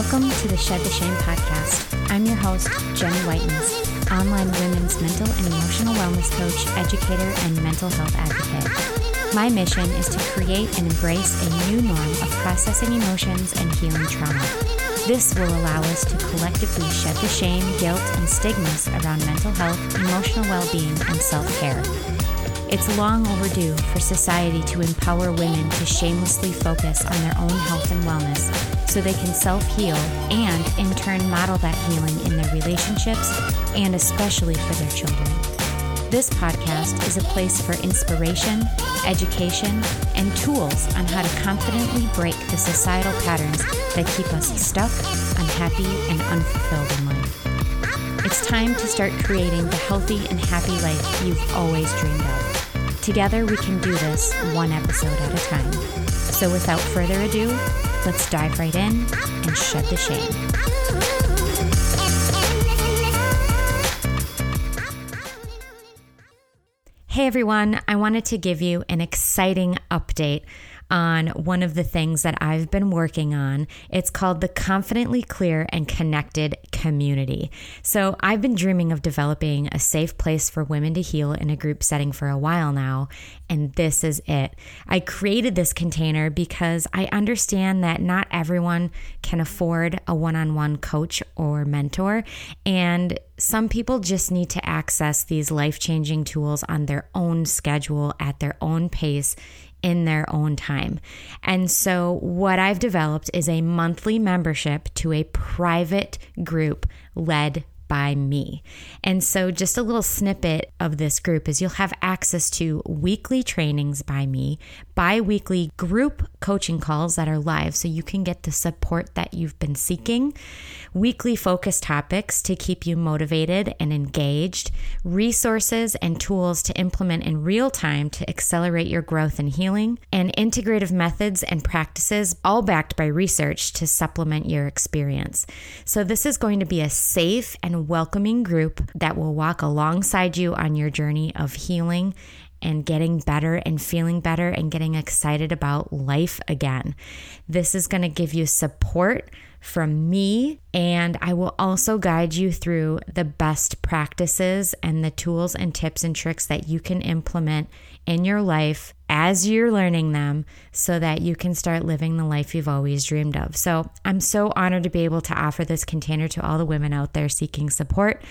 Welcome to the Shed the Shame podcast. I'm your host, Jenny Whitens, online women's mental and emotional wellness coach, educator, and mental health advocate. My mission is to create and embrace a new norm of processing emotions and healing trauma. This will allow us to collectively shed the shame, guilt, and stigmas around mental health, emotional well being, and self care. It's long overdue for society to empower women to shamelessly focus on their own health and wellness so they can self heal and, in turn, model that healing in their relationships and especially for their children. This podcast is a place for inspiration, education, and tools on how to confidently break the societal patterns that keep us stuck, unhappy, and unfulfilled in life. It's time to start creating the healthy and happy life you've always dreamed of. Together, we can do this one episode at a time. So, without further ado, let's dive right in and shed the shame. Hey everyone, I wanted to give you an exciting update on one of the things that I've been working on. It's called the Confidently Clear and Connected Community. So, I've been dreaming of developing a safe place for women to heal in a group setting for a while now, and this is it. I created this container because I understand that not everyone can afford a one on one coach or mentor, and some people just need to access these life changing tools on their own schedule at their own pace in their own time. And so, what I've developed is a monthly membership to a private group led by me. And so, just a little snippet of this group is you'll have access to weekly trainings by me, bi weekly group coaching calls that are live so you can get the support that you've been seeking, weekly focus topics to keep you motivated and engaged, resources and tools to implement in real time to accelerate your growth and healing, and integrative methods and practices, all backed by research to supplement your experience. So, this is going to be a safe and welcoming group that will walk alongside you on your journey of healing and getting better and feeling better and getting excited about life again. This is going to give you support from me, and I will also guide you through the best practices and the tools and tips and tricks that you can implement in your life as you're learning them so that you can start living the life you've always dreamed of. So, I'm so honored to be able to offer this container to all the women out there seeking support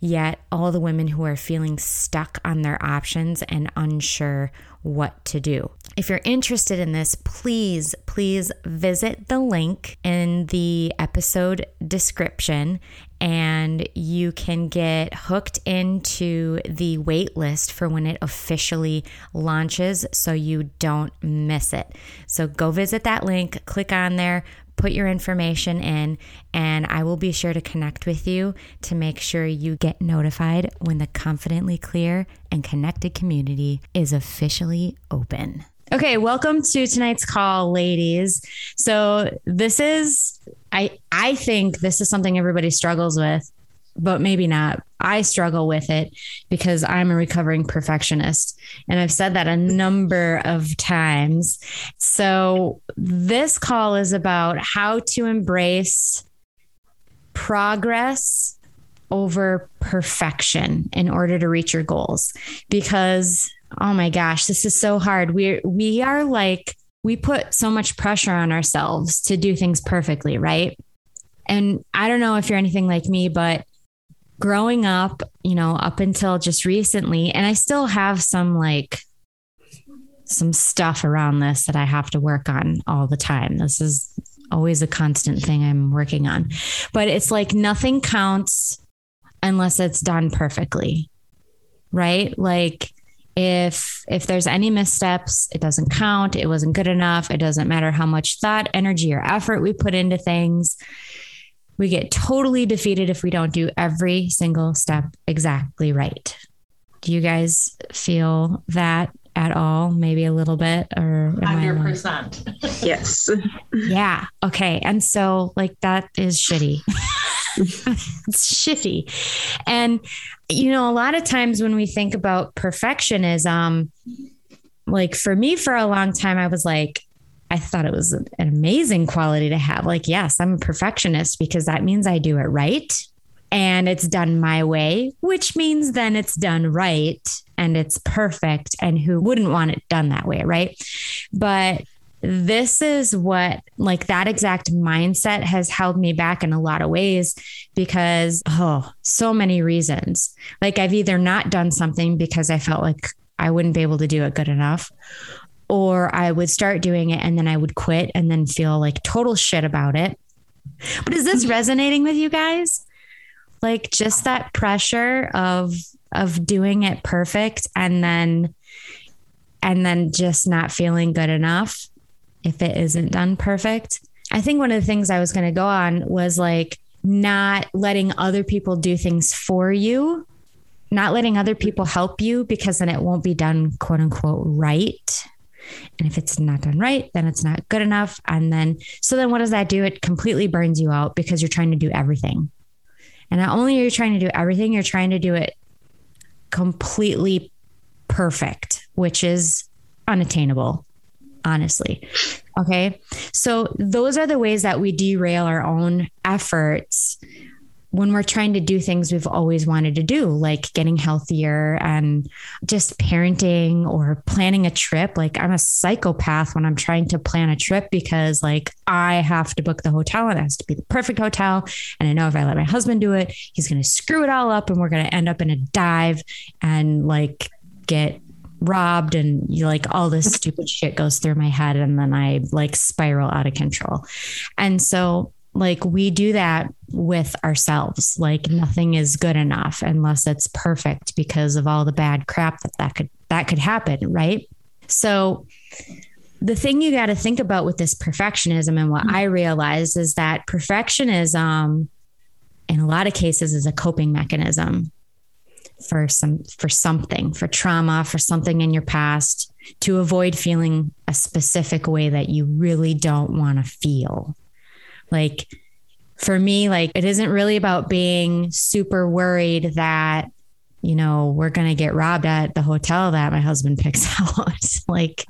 yet all the women who are feeling stuck on their options and unsure what to do. If you're interested in this, please, please visit the link in the episode description and you can get hooked into the wait list for when it officially launches so you don't miss it. So go visit that link, click on there, put your information in, and I will be sure to connect with you to make sure you get notified when the Confidently Clear and Connected community is officially open. Okay, welcome to tonight's call, ladies. So, this is I I think this is something everybody struggles with but maybe not. I struggle with it because I'm a recovering perfectionist. And I've said that a number of times. So, this call is about how to embrace progress over perfection in order to reach your goals. Because, oh my gosh, this is so hard. We're, we are like, we put so much pressure on ourselves to do things perfectly, right? And I don't know if you're anything like me, but growing up, you know, up until just recently, and I still have some like some stuff around this that I have to work on all the time. This is always a constant thing I'm working on. But it's like nothing counts unless it's done perfectly. Right? Like if if there's any missteps, it doesn't count. It wasn't good enough. It doesn't matter how much thought, energy or effort we put into things. We get totally defeated if we don't do every single step exactly right. Do you guys feel that at all? Maybe a little bit or hundred percent. Yes. Yeah. Okay. And so like that is shitty. it's shitty. And you know, a lot of times when we think about perfectionism, like for me for a long time, I was like, I thought it was an amazing quality to have. Like, yes, I'm a perfectionist because that means I do it right and it's done my way, which means then it's done right and it's perfect. And who wouldn't want it done that way? Right. But this is what like that exact mindset has held me back in a lot of ways because oh so many reasons like i've either not done something because i felt like i wouldn't be able to do it good enough or i would start doing it and then i would quit and then feel like total shit about it but is this resonating with you guys like just that pressure of of doing it perfect and then and then just not feeling good enough if it isn't done perfect. I think one of the things I was going to go on was like not letting other people do things for you, not letting other people help you because then it won't be done quote unquote right. And if it's not done right, then it's not good enough. And then, so then what does that do? It completely burns you out because you're trying to do everything. And not only are you trying to do everything, you're trying to do it completely perfect, which is unattainable honestly. Okay. So those are the ways that we derail our own efforts when we're trying to do things we've always wanted to do, like getting healthier and just parenting or planning a trip. Like I'm a psychopath when I'm trying to plan a trip because like I have to book the hotel and it has to be the perfect hotel. And I know if I let my husband do it, he's going to screw it all up and we're going to end up in a dive and like get robbed and like all this stupid shit goes through my head and then I like spiral out of control. And so like we do that with ourselves. Like nothing is good enough unless it's perfect because of all the bad crap that that could that could happen, right? So the thing you got to think about with this perfectionism and what mm-hmm. I realized is that perfectionism in a lot of cases is a coping mechanism for some for something for trauma for something in your past to avoid feeling a specific way that you really don't want to feel like for me like it isn't really about being super worried that you know we're going to get robbed at the hotel that my husband picks out. Like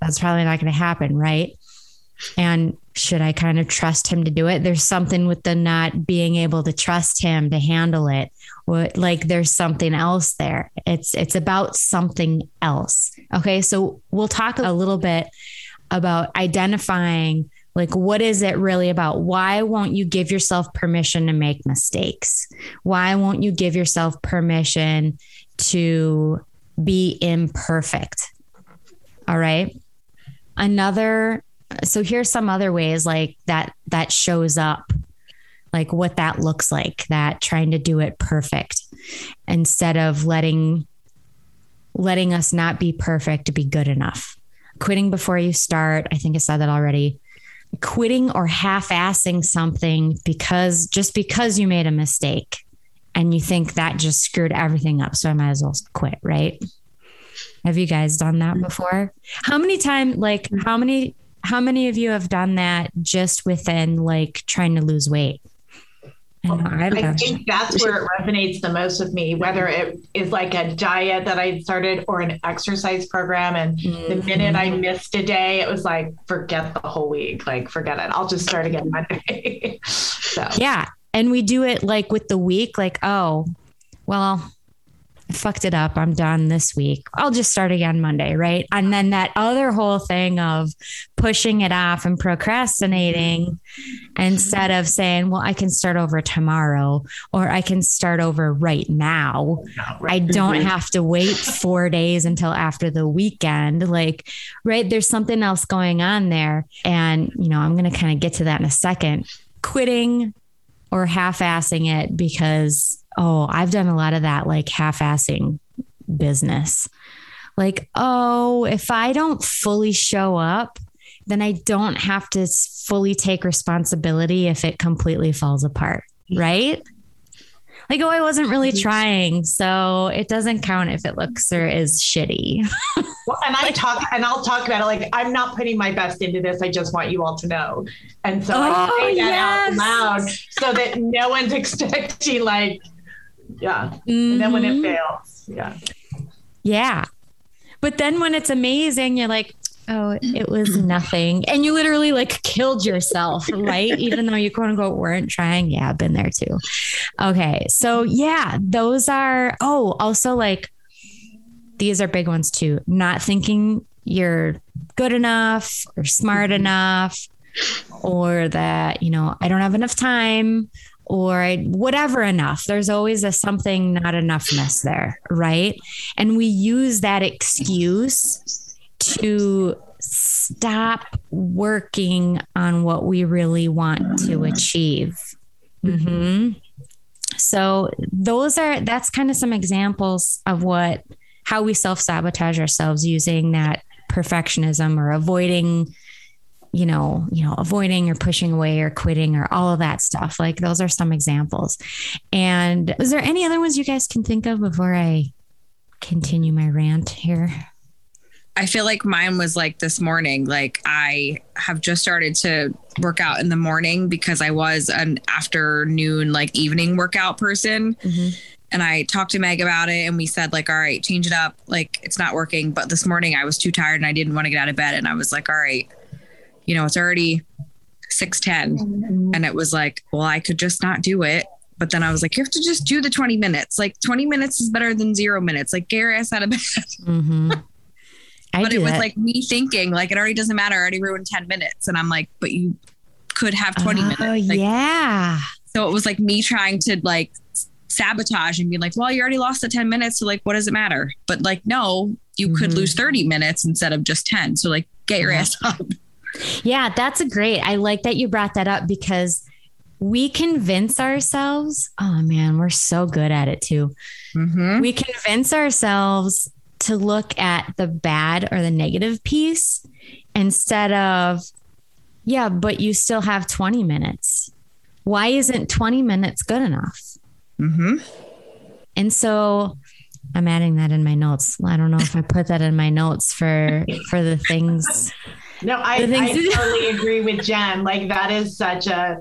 that's probably not going to happen right? And should I kind of trust him to do it? There's something with the not being able to trust him to handle it. What like there's something else there. It's it's about something else. Okay so we'll talk a little bit about identifying like what is it really about why won't you give yourself permission to make mistakes why won't you give yourself permission to be imperfect all right another so here's some other ways like that that shows up like what that looks like, that trying to do it perfect instead of letting letting us not be perfect to be good enough. Quitting before you start, I think I said that already. Quitting or half-assing something because just because you made a mistake and you think that just screwed everything up, so I might as well quit, right? Have you guys done that mm-hmm. before? How many times like how many how many of you have done that just within like trying to lose weight? I think that's where it resonates the most with me, whether it is like a diet that I started or an exercise program. And mm-hmm. the minute I missed a day, it was like, forget the whole week. Like, forget it. I'll just start again Monday. so, yeah. And we do it like with the week, like, oh, well, I fucked it up. I'm done this week. I'll just start again Monday, right? And then that other whole thing of pushing it off and procrastinating instead of saying, well, I can start over tomorrow or I can start over right now. I don't mm-hmm. have to wait four days until after the weekend. Like, right? There's something else going on there. And, you know, I'm going to kind of get to that in a second. Quitting or half assing it because oh, I've done a lot of that like half assing business. Like, oh, if I don't fully show up, then I don't have to fully take responsibility if it completely falls apart. Right. Like, oh, I wasn't really trying. So it doesn't count if it looks or is shitty. well, and I talk and I'll talk about it like I'm not putting my best into this. I just want you all to know. And so oh, I say that yes. out loud so that no one's expecting like yeah. Mm-hmm. And then when it mm-hmm. fails, yeah. Yeah. But then when it's amazing, you're like, oh, it was nothing. And you literally like killed yourself, right? Even though you quote unquote weren't trying. Yeah, I've been there too. Okay. So, yeah, those are, oh, also like these are big ones too. Not thinking you're good enough or smart mm-hmm. enough or that, you know, I don't have enough time or whatever enough. There's always a something not enoughness there, right? And we use that excuse to stop working on what we really want to achieve. Mm-hmm. So those are that's kind of some examples of what how we self-sabotage ourselves using that perfectionism or avoiding you know, you know, avoiding or pushing away or quitting or all of that stuff. Like those are some examples. And is there any other ones you guys can think of before I continue my rant here? I feel like mine was like this morning. Like I have just started to work out in the morning because I was an afternoon, like evening workout person. Mm-hmm. And I talked to Meg about it and we said, like, all right, change it up. Like it's not working. But this morning I was too tired and I didn't want to get out of bed. And I was like, all right, you know, it's already 610. Mm-hmm. And it was like, well, I could just not do it. But then I was like, you have to just do the 20 minutes. Like 20 minutes is better than zero minutes. Like get your ass out of bed. Mm-hmm. but it was that. like me thinking, like it already doesn't matter. I already ruined 10 minutes. And I'm like, but you could have 20 oh, minutes. Like, yeah. So it was like me trying to like sabotage and be like, well, you already lost the 10 minutes. So like, what does it matter? But like, no, you mm-hmm. could lose 30 minutes instead of just 10. So like, get your ass up. Yeah, that's a great. I like that you brought that up because we convince ourselves. Oh man, we're so good at it too. Mm-hmm. We convince ourselves to look at the bad or the negative piece instead of, yeah, but you still have 20 minutes. Why isn't 20 minutes good enough? Mm-hmm. And so I'm adding that in my notes. I don't know if I put that in my notes for for the things no, I, I totally agree with Jen. Like that is such a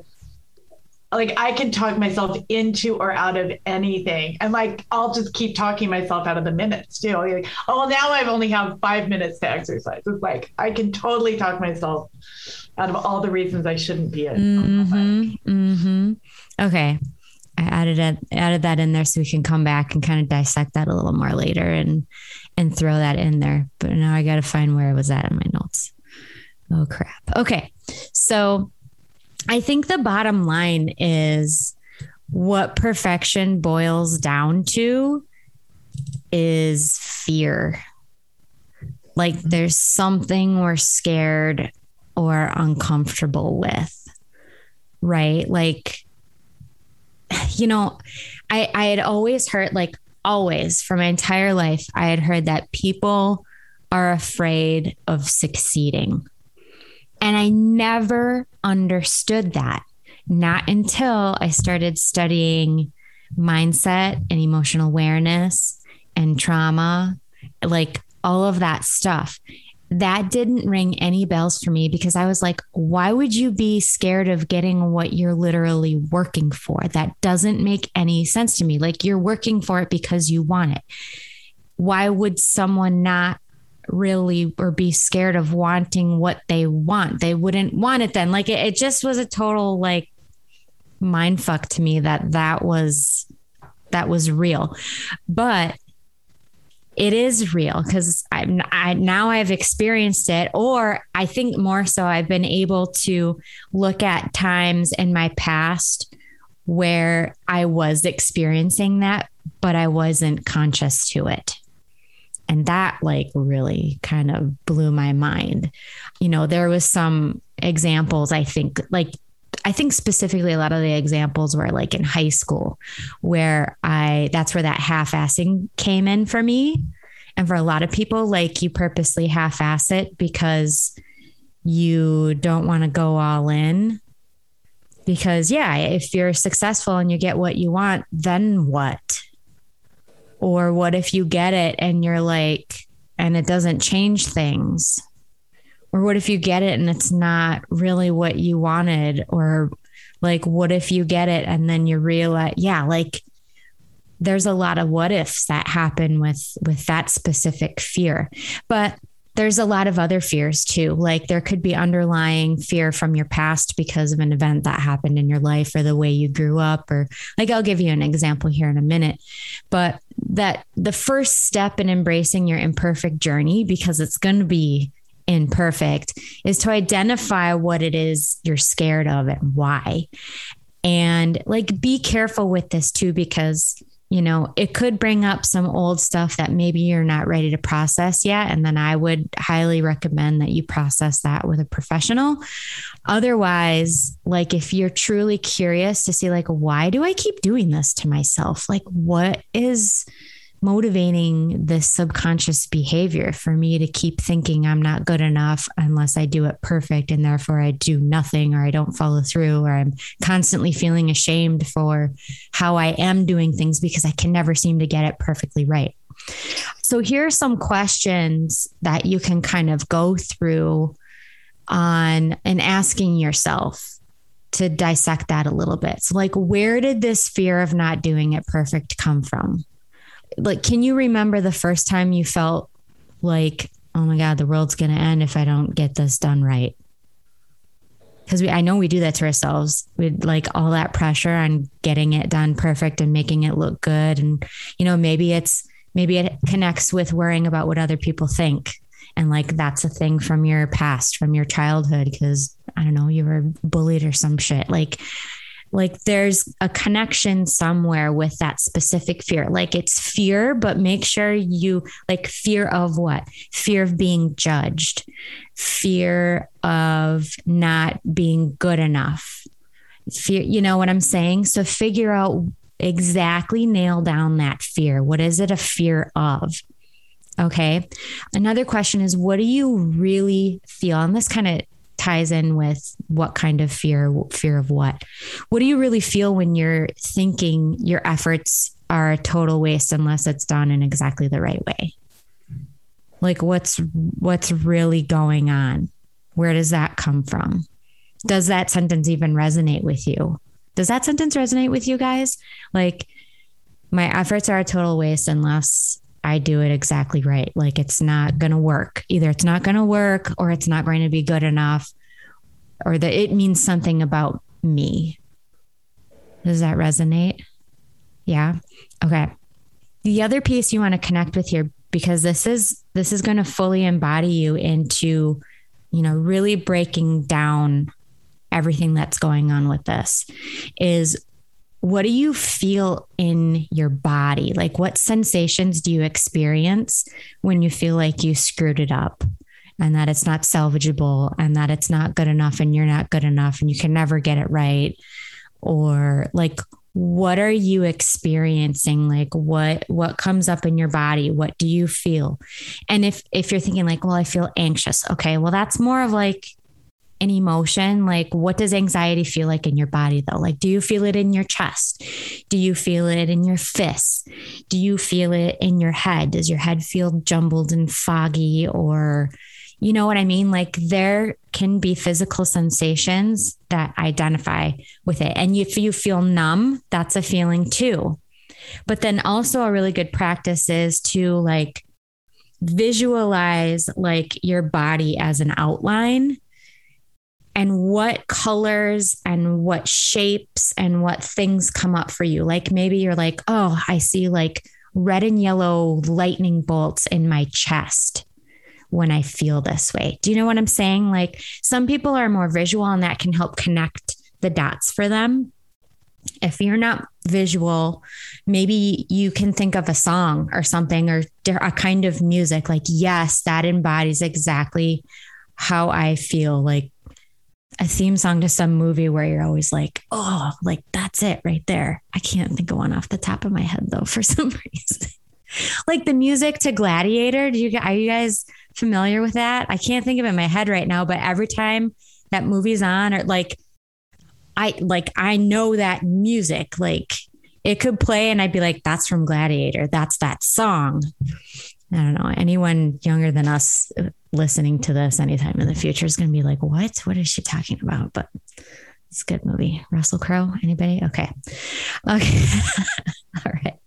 like I can talk myself into or out of anything. And like I'll just keep talking myself out of the minutes too. Like, oh well, now I've only have five minutes to exercise. It's like I can totally talk myself out of all the reasons I shouldn't be it. Mm-hmm, mm-hmm. Okay. I added it, added that in there so we can come back and kind of dissect that a little more later and and throw that in there. But now I got to find where I was at in my notes. Oh, crap. Okay. So I think the bottom line is what perfection boils down to is fear. Like there's something we're scared or uncomfortable with, right? Like, you know, I, I had always heard, like, always for my entire life, I had heard that people are afraid of succeeding. And I never understood that, not until I started studying mindset and emotional awareness and trauma, like all of that stuff. That didn't ring any bells for me because I was like, why would you be scared of getting what you're literally working for? That doesn't make any sense to me. Like you're working for it because you want it. Why would someone not really or be scared of wanting what they want. They wouldn't want it then. Like it, it just was a total like mind fuck to me that that was that was real. But it is real because I'm I now I've experienced it, or I think more so I've been able to look at times in my past where I was experiencing that, but I wasn't conscious to it. And that like really kind of blew my mind. You know, there was some examples, I think, like I think specifically a lot of the examples were like in high school where I that's where that half-assing came in for me. And for a lot of people, like you purposely half-ass it because you don't want to go all in. Because yeah, if you're successful and you get what you want, then what? Or what if you get it and you're like, and it doesn't change things? Or what if you get it and it's not really what you wanted? Or like, what if you get it and then you realize, yeah, like there's a lot of what ifs that happen with with that specific fear. But there's a lot of other fears too. Like there could be underlying fear from your past because of an event that happened in your life or the way you grew up, or like I'll give you an example here in a minute. But that the first step in embracing your imperfect journey, because it's going to be imperfect, is to identify what it is you're scared of and why. And like be careful with this too, because you know, it could bring up some old stuff that maybe you're not ready to process yet. And then I would highly recommend that you process that with a professional. Otherwise, like if you're truly curious to see, like, why do I keep doing this to myself? Like, what is, motivating this subconscious behavior for me to keep thinking I'm not good enough unless I do it perfect and therefore I do nothing or I don't follow through or I'm constantly feeling ashamed for how I am doing things because I can never seem to get it perfectly right. So here are some questions that you can kind of go through on and asking yourself to dissect that a little bit. So like where did this fear of not doing it perfect come from? Like can you remember the first time you felt like oh my god the world's going to end if i don't get this done right? Because we i know we do that to ourselves with like all that pressure on getting it done perfect and making it look good. And you know maybe it's maybe it connects with worrying about what other people think. And like that's a thing from your past from your childhood because i don't know you were bullied or some shit. Like like there's a connection somewhere with that specific fear. Like it's fear, but make sure you like fear of what? Fear of being judged, fear of not being good enough. Fear, you know what I'm saying? So figure out exactly nail down that fear. What is it a fear of? Okay. Another question is what do you really feel? And this kind of ties in with what kind of fear fear of what. What do you really feel when you're thinking your efforts are a total waste unless it's done in exactly the right way? Like what's what's really going on? Where does that come from? Does that sentence even resonate with you? Does that sentence resonate with you guys? Like my efforts are a total waste unless I do it exactly right. Like it's not going to work. Either it's not going to work or it's not going to be good enough or that it means something about me. Does that resonate? Yeah. Okay. The other piece you want to connect with here because this is this is going to fully embody you into you know really breaking down everything that's going on with this is what do you feel in your body? Like, what sensations do you experience when you feel like you screwed it up and that it's not salvageable and that it's not good enough and you're not good enough and you can never get it right? Or, like, what are you experiencing like what what comes up in your body what do you feel and if if you're thinking like well i feel anxious okay well that's more of like an emotion, like what does anxiety feel like in your body though? Like, do you feel it in your chest? Do you feel it in your fists? Do you feel it in your head? Does your head feel jumbled and foggy or, you know what I mean? Like, there can be physical sensations that identify with it. And if you feel numb, that's a feeling too. But then also, a really good practice is to like visualize like your body as an outline and what colors and what shapes and what things come up for you. Like maybe you're like, oh, I see like red and yellow lightning bolts in my chest when I feel this way. Do you know what I'm saying? Like some people are more visual and that can help connect the dots for them. If you're not visual, maybe you can think of a song or something or a kind of music like, yes, that embodies exactly how I feel. Like a theme song to some movie where you're always like, oh, like that's it right there. I can't think of one off the top of my head though for some reason. like the music to Gladiator. Do you are you guys familiar with that? I can't think of it in my head right now, but every time that movie's on or like I like I know that music. Like it could play and I'd be like, that's from Gladiator. That's that song. I don't know. Anyone younger than us listening to this anytime in the future is going to be like, what? What is she talking about? But it's a good movie. Russell Crowe. Anybody? Okay. Okay. All right.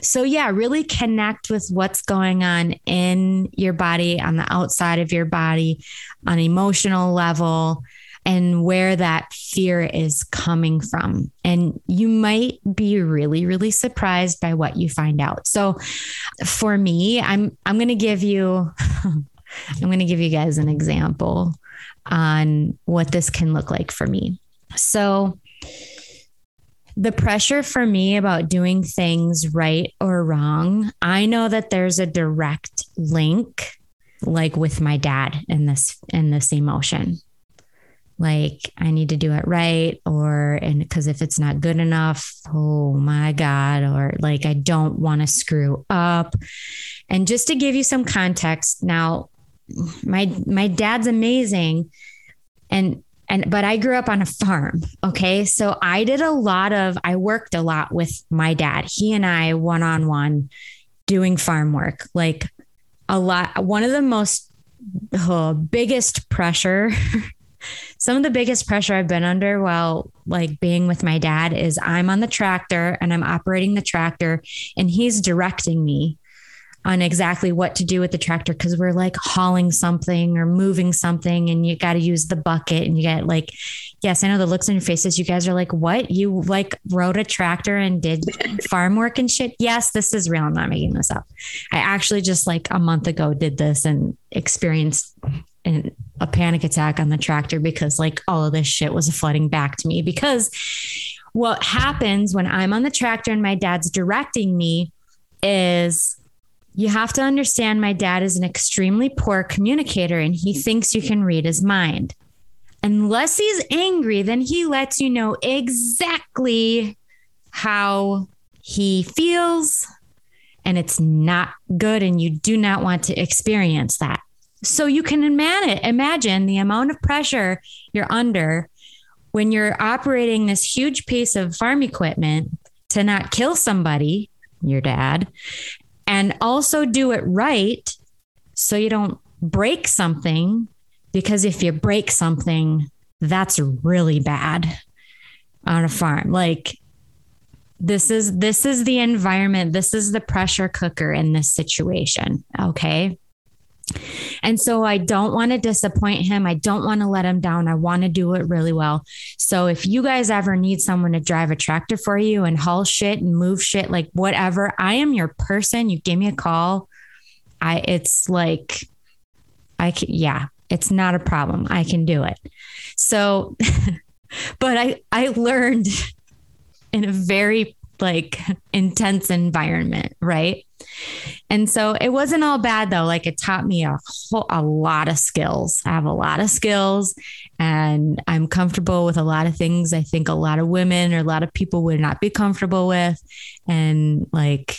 so yeah, really connect with what's going on in your body, on the outside of your body, on emotional level and where that fear is coming from. And you might be really, really surprised by what you find out. So for me, I'm I'm going to give you I'm going to give you guys an example on what this can look like for me. So the pressure for me about doing things right or wrong, I know that there's a direct link like with my dad in this in this emotion like I need to do it right or and because if it's not good enough, oh my god or like I don't want to screw up. And just to give you some context, now my my dad's amazing and and but I grew up on a farm, okay? So I did a lot of I worked a lot with my dad. He and I one on one doing farm work. Like a lot one of the most oh, biggest pressure some of the biggest pressure I've been under while like being with my dad is I'm on the tractor and I'm operating the tractor and he's directing me on exactly what to do with the tractor because we're like hauling something or moving something and you got to use the bucket and you get like yes i know the looks on your faces. You guys are like what? You like rode a tractor and did farm work and shit? Yes this is real. I'm not making this up. I actually just like a month ago did this and experienced an, a panic attack on the tractor because like all of this shit was flooding back to me because what happens when I'm on the tractor and my dad's directing me is you have to understand my dad is an extremely poor communicator and he thinks you can read his mind. Unless he's angry, then he lets you know exactly how he feels. And it's not good. And you do not want to experience that. So you can imagine the amount of pressure you're under when you're operating this huge piece of farm equipment to not kill somebody, your dad, and also do it right so you don't break something. Because if you break something, that's really bad on a farm. Like, this is this is the environment this is the pressure cooker in this situation okay and so I don't want to disappoint him. I don't want to let him down. I want to do it really well. So if you guys ever need someone to drive a tractor for you and haul shit and move shit, like whatever, I am your person. You give me a call. I, it's like, I can, yeah, it's not a problem. I can do it. So, but I, I learned in a very like intense environment, right? And so it wasn't all bad though. Like it taught me a whole, a lot of skills. I have a lot of skills and I'm comfortable with a lot of things I think a lot of women or a lot of people would not be comfortable with. And like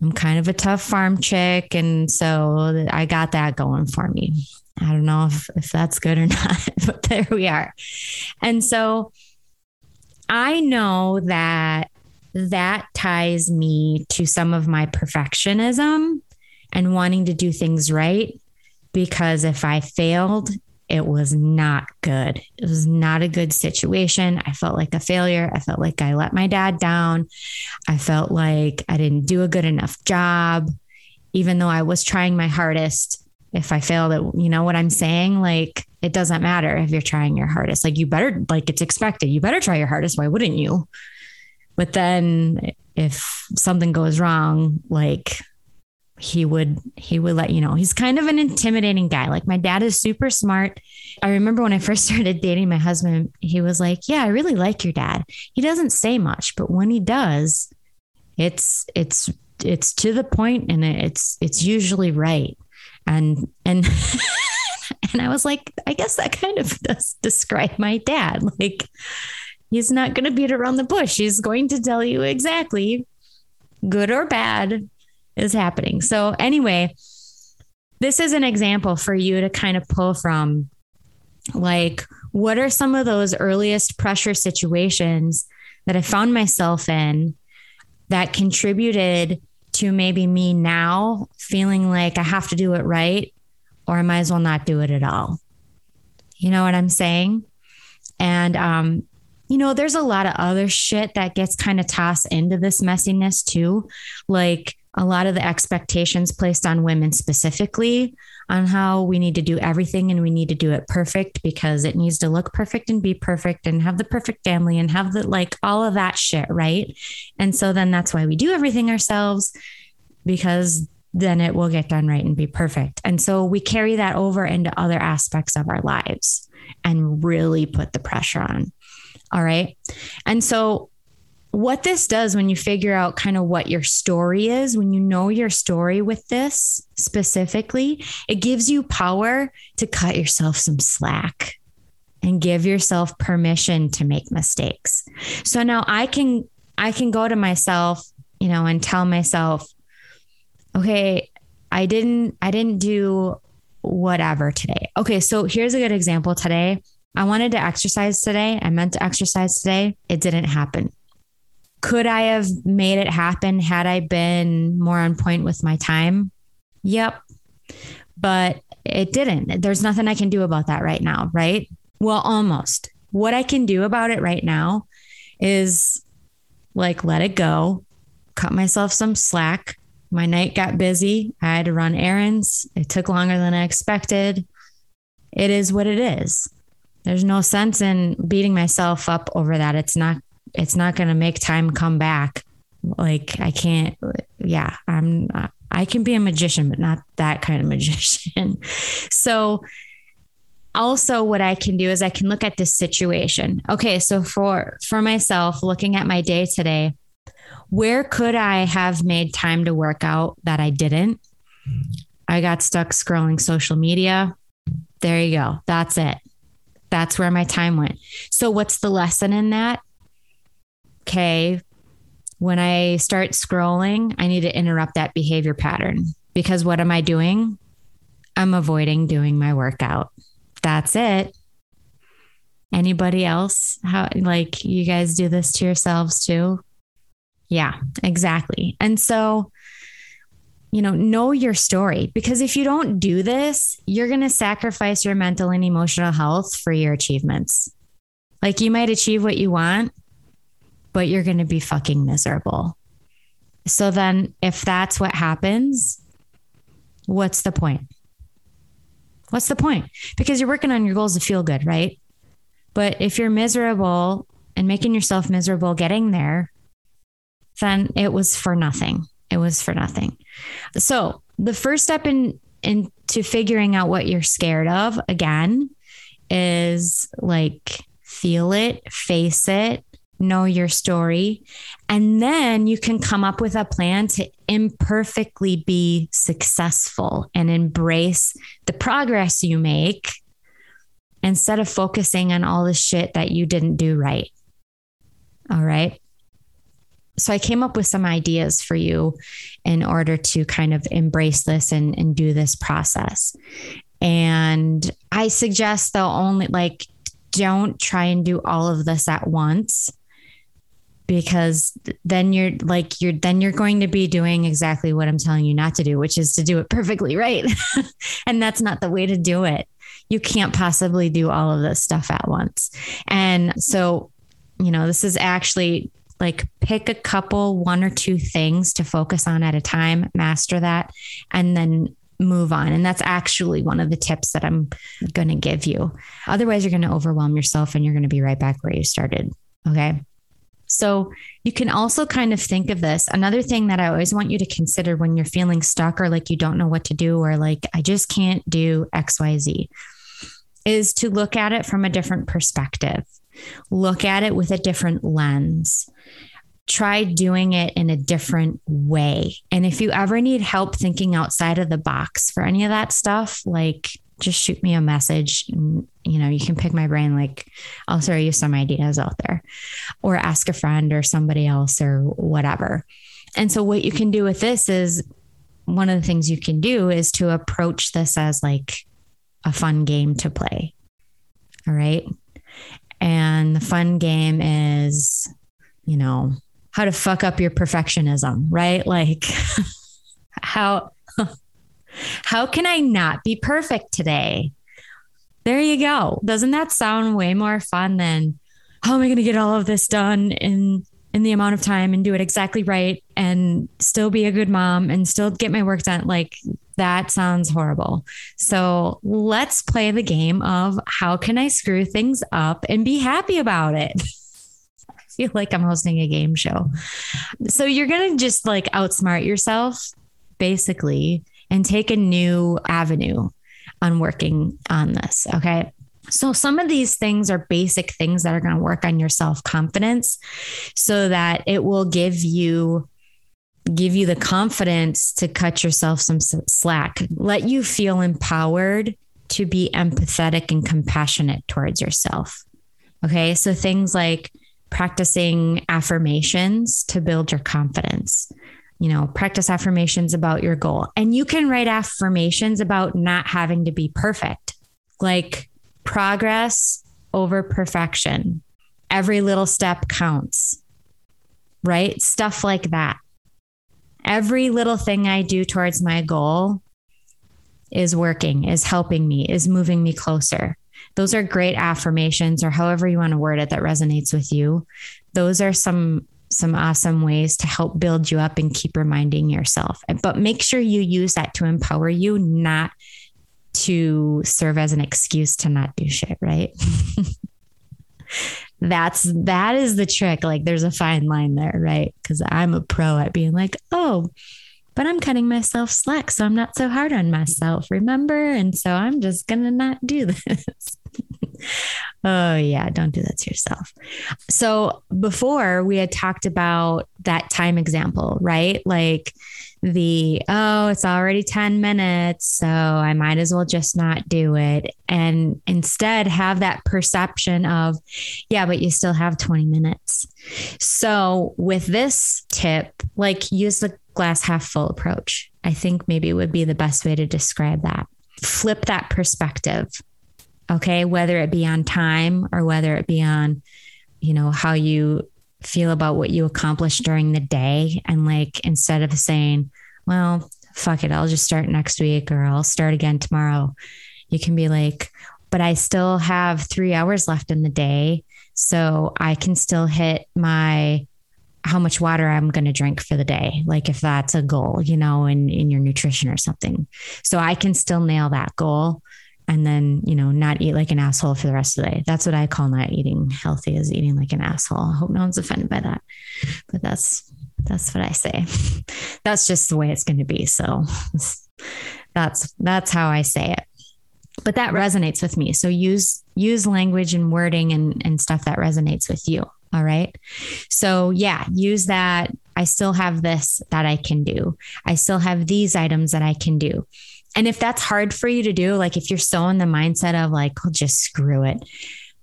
I'm kind of a tough farm chick. And so I got that going for me. I don't know if, if that's good or not, but there we are. And so I know that that ties me to some of my perfectionism and wanting to do things right. Because if I failed, it was not good. It was not a good situation. I felt like a failure. I felt like I let my dad down. I felt like I didn't do a good enough job, even though I was trying my hardest. If I failed it, you know what I'm saying? Like, it doesn't matter if you're trying your hardest. Like, you better, like, it's expected. You better try your hardest. Why wouldn't you? But then if something goes wrong, like he would he would let you know. He's kind of an intimidating guy. Like my dad is super smart. I remember when I first started dating my husband, he was like, "Yeah, I really like your dad. He doesn't say much, but when he does, it's it's it's to the point and it's it's usually right." And and and I was like, I guess that kind of does describe my dad. Like He's not going to beat around the bush. He's going to tell you exactly, good or bad, is happening. So, anyway, this is an example for you to kind of pull from. Like, what are some of those earliest pressure situations that I found myself in that contributed to maybe me now feeling like I have to do it right or I might as well not do it at all? You know what I'm saying? And um, you know, there's a lot of other shit that gets kind of tossed into this messiness too. Like a lot of the expectations placed on women specifically on how we need to do everything and we need to do it perfect because it needs to look perfect and be perfect and have the perfect family and have the like all of that shit, right? And so then that's why we do everything ourselves because then it will get done right and be perfect. And so we carry that over into other aspects of our lives and really put the pressure on. All right. And so what this does when you figure out kind of what your story is, when you know your story with this specifically, it gives you power to cut yourself some slack and give yourself permission to make mistakes. So now I can I can go to myself, you know, and tell myself, okay, I didn't I didn't do whatever today. Okay, so here's a good example today. I wanted to exercise today. I meant to exercise today. It didn't happen. Could I have made it happen had I been more on point with my time? Yep. But it didn't. There's nothing I can do about that right now, right? Well, almost. What I can do about it right now is like let it go, cut myself some slack. My night got busy. I had to run errands. It took longer than I expected. It is what it is. There's no sense in beating myself up over that. It's not it's not going to make time come back. Like I can't, yeah, I'm, I can be a magician, but not that kind of magician. so, also what I can do is I can look at this situation. Okay, so for for myself looking at my day today, where could I have made time to work out that I didn't? I got stuck scrolling social media. There you go. That's it. That's where my time went. So what's the lesson in that? okay, when I start scrolling, I need to interrupt that behavior pattern because what am I doing? I'm avoiding doing my workout. That's it. Anybody else? How like you guys do this to yourselves too? Yeah, exactly. And so, you know, know your story because if you don't do this, you're going to sacrifice your mental and emotional health for your achievements. Like you might achieve what you want, but you're going to be fucking miserable. So then, if that's what happens, what's the point? What's the point? Because you're working on your goals to feel good, right? But if you're miserable and making yourself miserable getting there, then it was for nothing. It was for nothing. So, the first step in into figuring out what you're scared of again is like feel it, face it, know your story. And then you can come up with a plan to imperfectly be successful and embrace the progress you make instead of focusing on all the shit that you didn't do right. All right. So I came up with some ideas for you in order to kind of embrace this and, and do this process. And I suggest though only like don't try and do all of this at once because then you're like you're then you're going to be doing exactly what I'm telling you not to do, which is to do it perfectly right. and that's not the way to do it. You can't possibly do all of this stuff at once. And so, you know, this is actually like pick a couple, one or two things to focus on at a time, master that, and then move on. And that's actually one of the tips that I'm going to give you. Otherwise, you're going to overwhelm yourself and you're going to be right back where you started. Okay. So you can also kind of think of this. Another thing that I always want you to consider when you're feeling stuck or like you don't know what to do or like I just can't do XYZ is to look at it from a different perspective. Look at it with a different lens. Try doing it in a different way. And if you ever need help thinking outside of the box for any of that stuff, like just shoot me a message. And, you know, you can pick my brain. Like, I'll throw you some ideas out there, or ask a friend or somebody else or whatever. And so, what you can do with this is one of the things you can do is to approach this as like a fun game to play. All right. And the fun game is, you know, how to fuck up your perfectionism, right? Like, how how can I not be perfect today? There you go. Doesn't that sound way more fun than how am I going to get all of this done in in the amount of time and do it exactly right and still be a good mom and still get my work done like that sounds horrible. So let's play the game of how can I screw things up and be happy about it? Feel like I'm hosting a game show. So you're going to just like outsmart yourself basically and take a new avenue on working on this. Okay. So, some of these things are basic things that are going to work on your self confidence so that it will give you give you the confidence to cut yourself some slack, let you feel empowered to be empathetic and compassionate towards yourself. Okay. So things like practicing affirmations to build your confidence. You know, practice affirmations about your goal. And you can write affirmations about not having to be perfect, like progress over perfection. Every little step counts, right? Stuff like that. Every little thing I do towards my goal is working, is helping me, is moving me closer. Those are great affirmations or however you want to word it that resonates with you. Those are some some awesome ways to help build you up and keep reminding yourself. But make sure you use that to empower you, not to serve as an excuse to not do shit, right? That's that is the trick. Like there's a fine line there, right? Cuz I'm a pro at being like, "Oh, but I'm cutting myself slack, so I'm not so hard on myself, remember? And so I'm just going to not do this." oh, yeah, don't do that to yourself. So, before we had talked about that time example, right? Like the, oh, it's already 10 minutes, so I might as well just not do it. And instead have that perception of, yeah, but you still have 20 minutes. So with this tip, like use the glass half full approach. I think maybe would be the best way to describe that. Flip that perspective. Okay. Whether it be on time or whether it be on, you know, how you feel about what you accomplished during the day. And like, instead of saying, well, fuck it, I'll just start next week or I'll start again tomorrow, you can be like, but I still have three hours left in the day. So I can still hit my how much water I'm going to drink for the day. Like if that's a goal, you know, in, in your nutrition or something. So I can still nail that goal and then you know not eat like an asshole for the rest of the day. That's what i call not eating healthy is eating like an asshole. I hope no one's offended by that but that's that's what i say. That's just the way it's going to be. So that's that's how i say it. But that resonates with me. So use use language and wording and and stuff that resonates with you all right so yeah use that i still have this that i can do i still have these items that i can do and if that's hard for you to do, like if you're so in the mindset of like, oh, just screw it,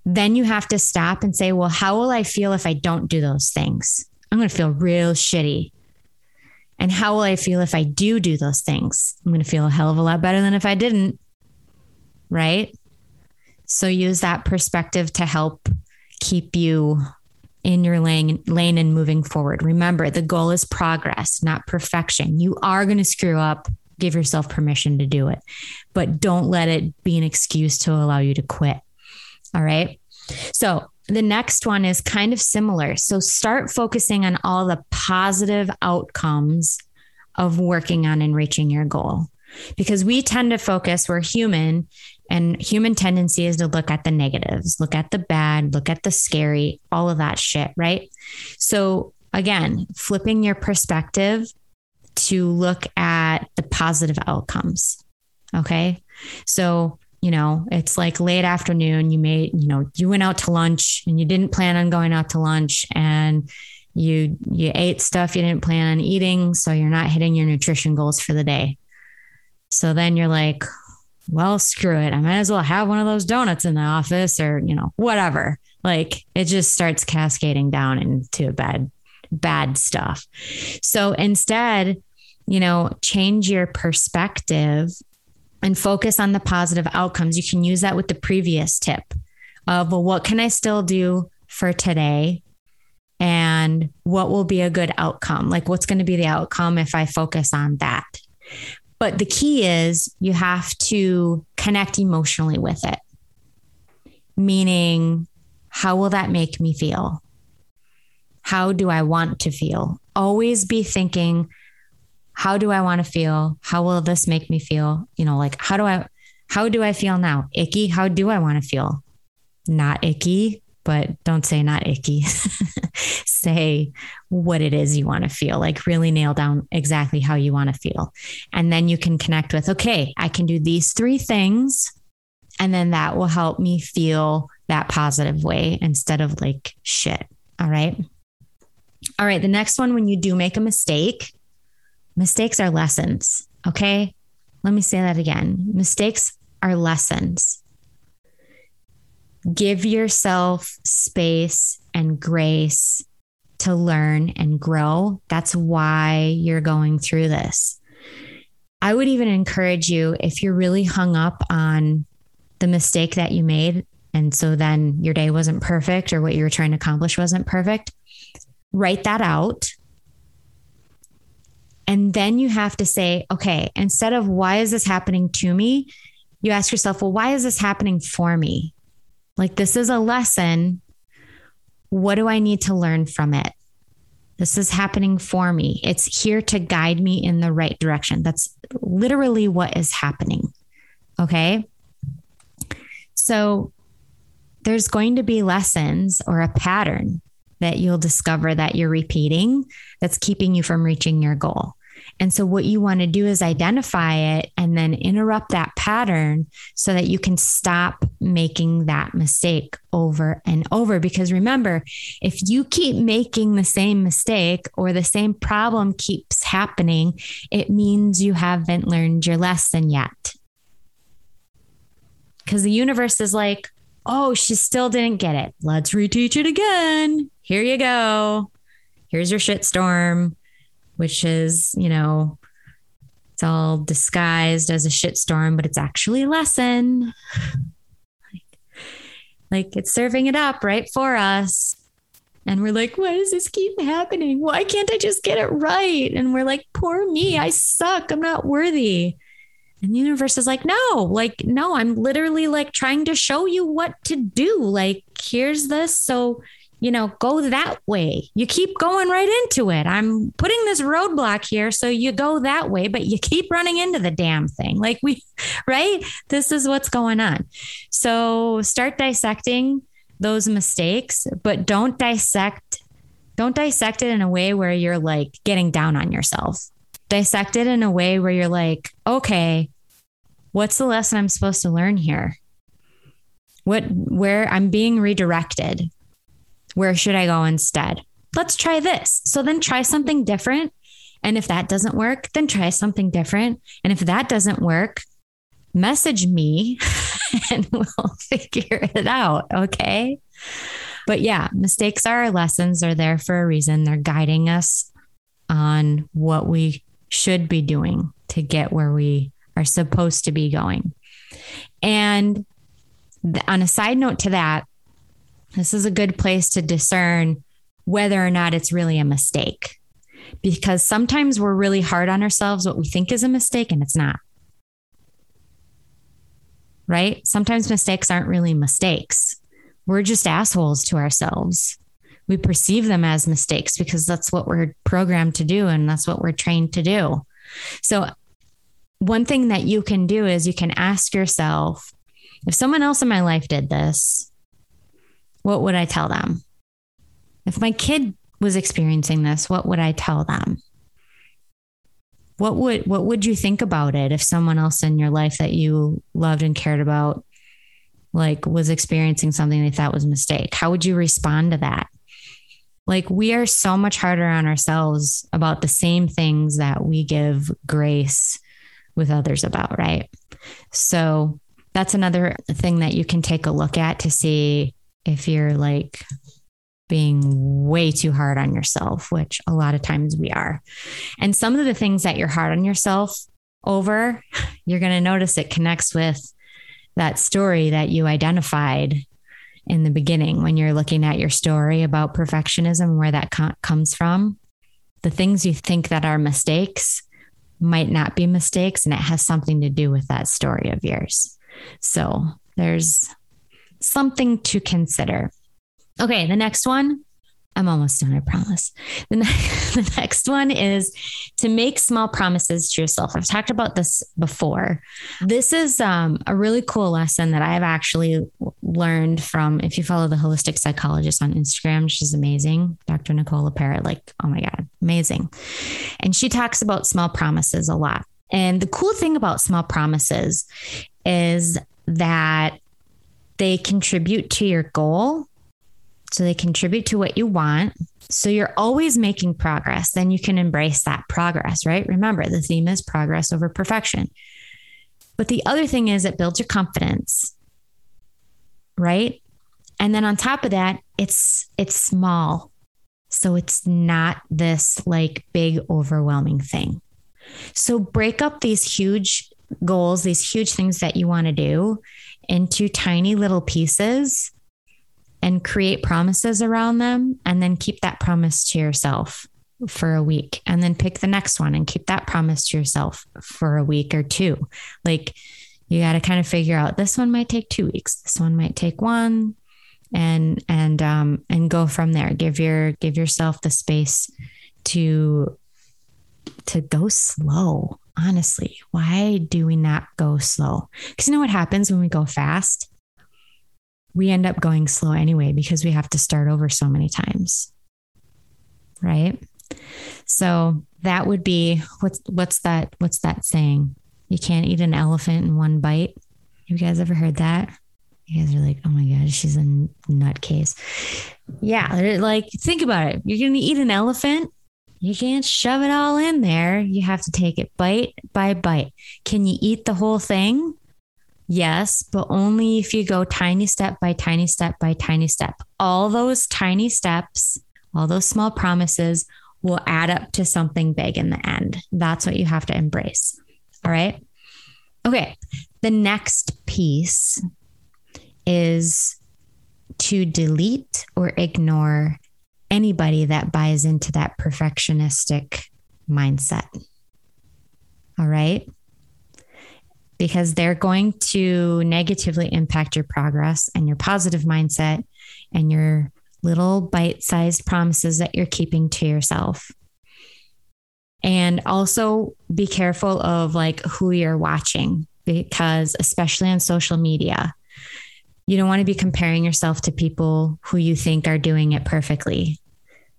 then you have to stop and say, well, how will I feel if I don't do those things? I'm going to feel real shitty. And how will I feel if I do do those things? I'm going to feel a hell of a lot better than if I didn't. Right. So use that perspective to help keep you in your lane, lane and moving forward. Remember, the goal is progress, not perfection. You are going to screw up give yourself permission to do it, but don't let it be an excuse to allow you to quit. All right. So the next one is kind of similar. So start focusing on all the positive outcomes of working on and reaching your goal because we tend to focus, we're human, and human tendency is to look at the negatives, look at the bad, look at the scary, all of that shit, right? So, again, flipping your perspective to look at the positive outcomes. Okay. So, you know, it's like late afternoon, you made, you know, you went out to lunch and you didn't plan on going out to lunch and you you ate stuff you didn't plan on eating, so you're not hitting your nutrition goals for the day. So then you're like, well, screw it. I might as well have one of those donuts in the office or, you know, whatever. Like it just starts cascading down into bad, bad stuff. So instead, you know, change your perspective and focus on the positive outcomes. You can use that with the previous tip of, well, what can I still do for today? And what will be a good outcome? Like, what's going to be the outcome if I focus on that? But the key is you have to connect emotionally with it, meaning how will that make me feel? How do I want to feel? Always be thinking, how do I want to feel? How will this make me feel? You know, like how do I how do I feel now? Icky, how do I want to feel? Not icky, but don't say not icky. say what it is you want to feel, like really nail down exactly how you want to feel. And then you can connect with, okay, I can do these three things. And then that will help me feel that positive way instead of like shit. All right. All right. The next one, when you do make a mistake, mistakes are lessons. Okay. Let me say that again. Mistakes are lessons give yourself space and grace to learn and grow. That's why you're going through this. I would even encourage you if you're really hung up on the mistake that you made, and so then your day wasn't perfect or what you were trying to accomplish wasn't perfect, write that out. And then you have to say, okay, instead of why is this happening to me, you ask yourself, well, why is this happening for me? Like, this is a lesson. What do I need to learn from it? This is happening for me. It's here to guide me in the right direction. That's literally what is happening. Okay. So, there's going to be lessons or a pattern that you'll discover that you're repeating that's keeping you from reaching your goal. And so, what you want to do is identify it and then interrupt that pattern so that you can stop making that mistake over and over. Because remember, if you keep making the same mistake or the same problem keeps happening, it means you haven't learned your lesson yet. Because the universe is like, oh, she still didn't get it. Let's reteach it again. Here you go. Here's your shitstorm which is, you know, it's all disguised as a shitstorm, but it's actually a lesson. like, like it's serving it up right for us. And we're like, why does this keep happening? Why can't I just get it right? And we're like, poor me, I suck. I'm not worthy. And the universe is like, no, like, no, I'm literally like trying to show you what to do. Like, here's this. So you know, go that way. You keep going right into it. I'm putting this roadblock here. So you go that way, but you keep running into the damn thing. Like we, right? This is what's going on. So start dissecting those mistakes, but don't dissect, don't dissect it in a way where you're like getting down on yourself. Dissect it in a way where you're like, okay, what's the lesson I'm supposed to learn here? What, where I'm being redirected where should I go instead? Let's try this. So then try something different. And if that doesn't work, then try something different. And if that doesn't work, message me and we'll figure it out. Okay. But yeah, mistakes are lessons, are there for a reason. They're guiding us on what we should be doing to get where we are supposed to be going. And on a side note to that, this is a good place to discern whether or not it's really a mistake. Because sometimes we're really hard on ourselves, what we think is a mistake, and it's not. Right? Sometimes mistakes aren't really mistakes. We're just assholes to ourselves. We perceive them as mistakes because that's what we're programmed to do and that's what we're trained to do. So, one thing that you can do is you can ask yourself if someone else in my life did this, what would I tell them? If my kid was experiencing this, what would I tell them? What would what would you think about it if someone else in your life that you loved and cared about like was experiencing something they thought was a mistake? How would you respond to that? Like we are so much harder on ourselves about the same things that we give grace with others about, right? So that's another thing that you can take a look at to see if you're like being way too hard on yourself, which a lot of times we are. And some of the things that you're hard on yourself over, you're going to notice it connects with that story that you identified in the beginning when you're looking at your story about perfectionism, where that co- comes from. The things you think that are mistakes might not be mistakes, and it has something to do with that story of yours. So there's something to consider. Okay, the next one I'm almost done, I promise. The, ne- the next one is to make small promises to yourself. I've talked about this before. This is um, a really cool lesson that I've actually learned from, if you follow the holistic psychologist on Instagram, she's amazing. Dr. Nicole LePera, like, oh my God, amazing. And she talks about small promises a lot. And the cool thing about small promises is that they contribute to your goal so they contribute to what you want. So you're always making progress. Then you can embrace that progress, right? Remember, the theme is progress over perfection. But the other thing is it builds your confidence, right? And then on top of that, it's it's small. So it's not this like big overwhelming thing. So break up these huge goals, these huge things that you want to do into tiny little pieces and create promises around them and then keep that promise to yourself for a week and then pick the next one and keep that promise to yourself for a week or two. Like you got to kind of figure out this one might take 2 weeks. This one might take one and and um and go from there. Give your give yourself the space to to go slow. Honestly, why do we not go slow? Cuz you know what happens when we go fast? we end up going slow anyway because we have to start over so many times. Right? So that would be what's what's that what's that saying? You can't eat an elephant in one bite. You guys ever heard that? You guys are like, oh my god, she's a nutcase. Yeah, like think about it. You're gonna eat an elephant. You can't shove it all in there. You have to take it bite by bite. Can you eat the whole thing? Yes, but only if you go tiny step by tiny step by tiny step. All those tiny steps, all those small promises will add up to something big in the end. That's what you have to embrace. All right. Okay. The next piece is to delete or ignore anybody that buys into that perfectionistic mindset. All right because they're going to negatively impact your progress and your positive mindset and your little bite sized promises that you're keeping to yourself. And also be careful of like who you're watching because, especially on social media, you don't want to be comparing yourself to people who you think are doing it perfectly.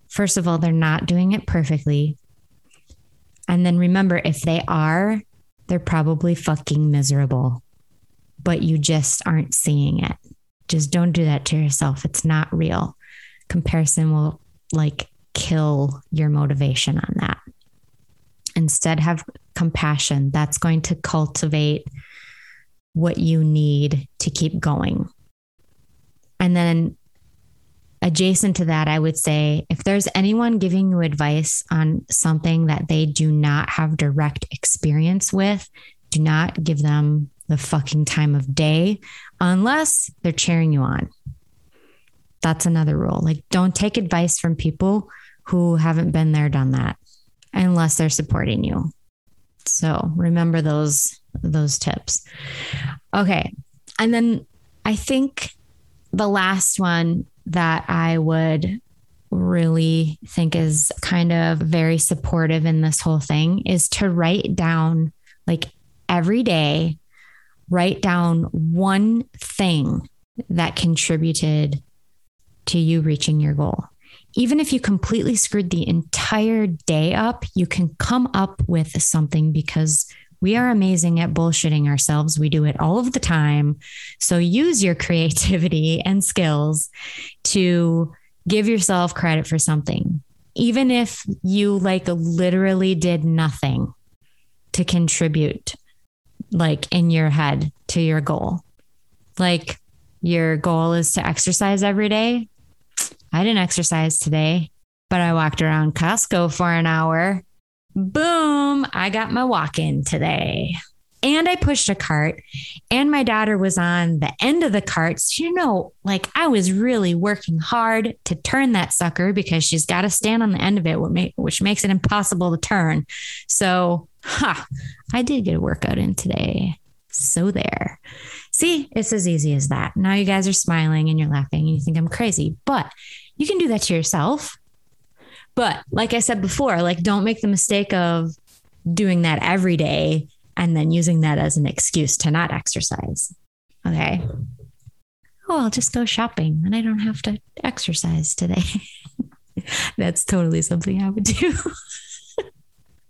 First of all, they're not doing it perfectly. And then remember, if they are, they're probably fucking miserable, but you just aren't seeing it. Just don't do that to yourself. It's not real. Comparison will like kill your motivation on that. Instead, have compassion. That's going to cultivate what you need to keep going. And then adjacent to that, I would say if there's anyone giving you advice on something that they do not have direct experience with, do not give them the fucking time of day unless they're cheering you on. That's another rule. Like, don't take advice from people who haven't been there, done that, unless they're supporting you. So remember those those tips. Okay. And then I think the last one that I would really think is kind of very supportive in this whole thing is to write down like every day, write down one thing that contributed to you reaching your goal. Even if you completely screwed the entire day up, you can come up with something because we are amazing at bullshitting ourselves. We do it all of the time. So use your creativity and skills to give yourself credit for something. Even if you like literally did nothing to contribute, like in your head to your goal. Like your goal is to exercise every day. I didn't exercise today, but I walked around Costco for an hour boom, I got my walk in today. And I pushed a cart, and my daughter was on the end of the cart. So, you know, like I was really working hard to turn that sucker because she's got to stand on the end of it, which makes it impossible to turn. So, ha, I did get a workout in today. So, there. See, it's as easy as that. Now you guys are smiling and you're laughing and you think I'm crazy, but you can do that to yourself. But like I said before, like don't make the mistake of doing that every day and then using that as an excuse to not exercise. Okay. Oh, I'll just go shopping and I don't have to exercise today. That's totally something I would do.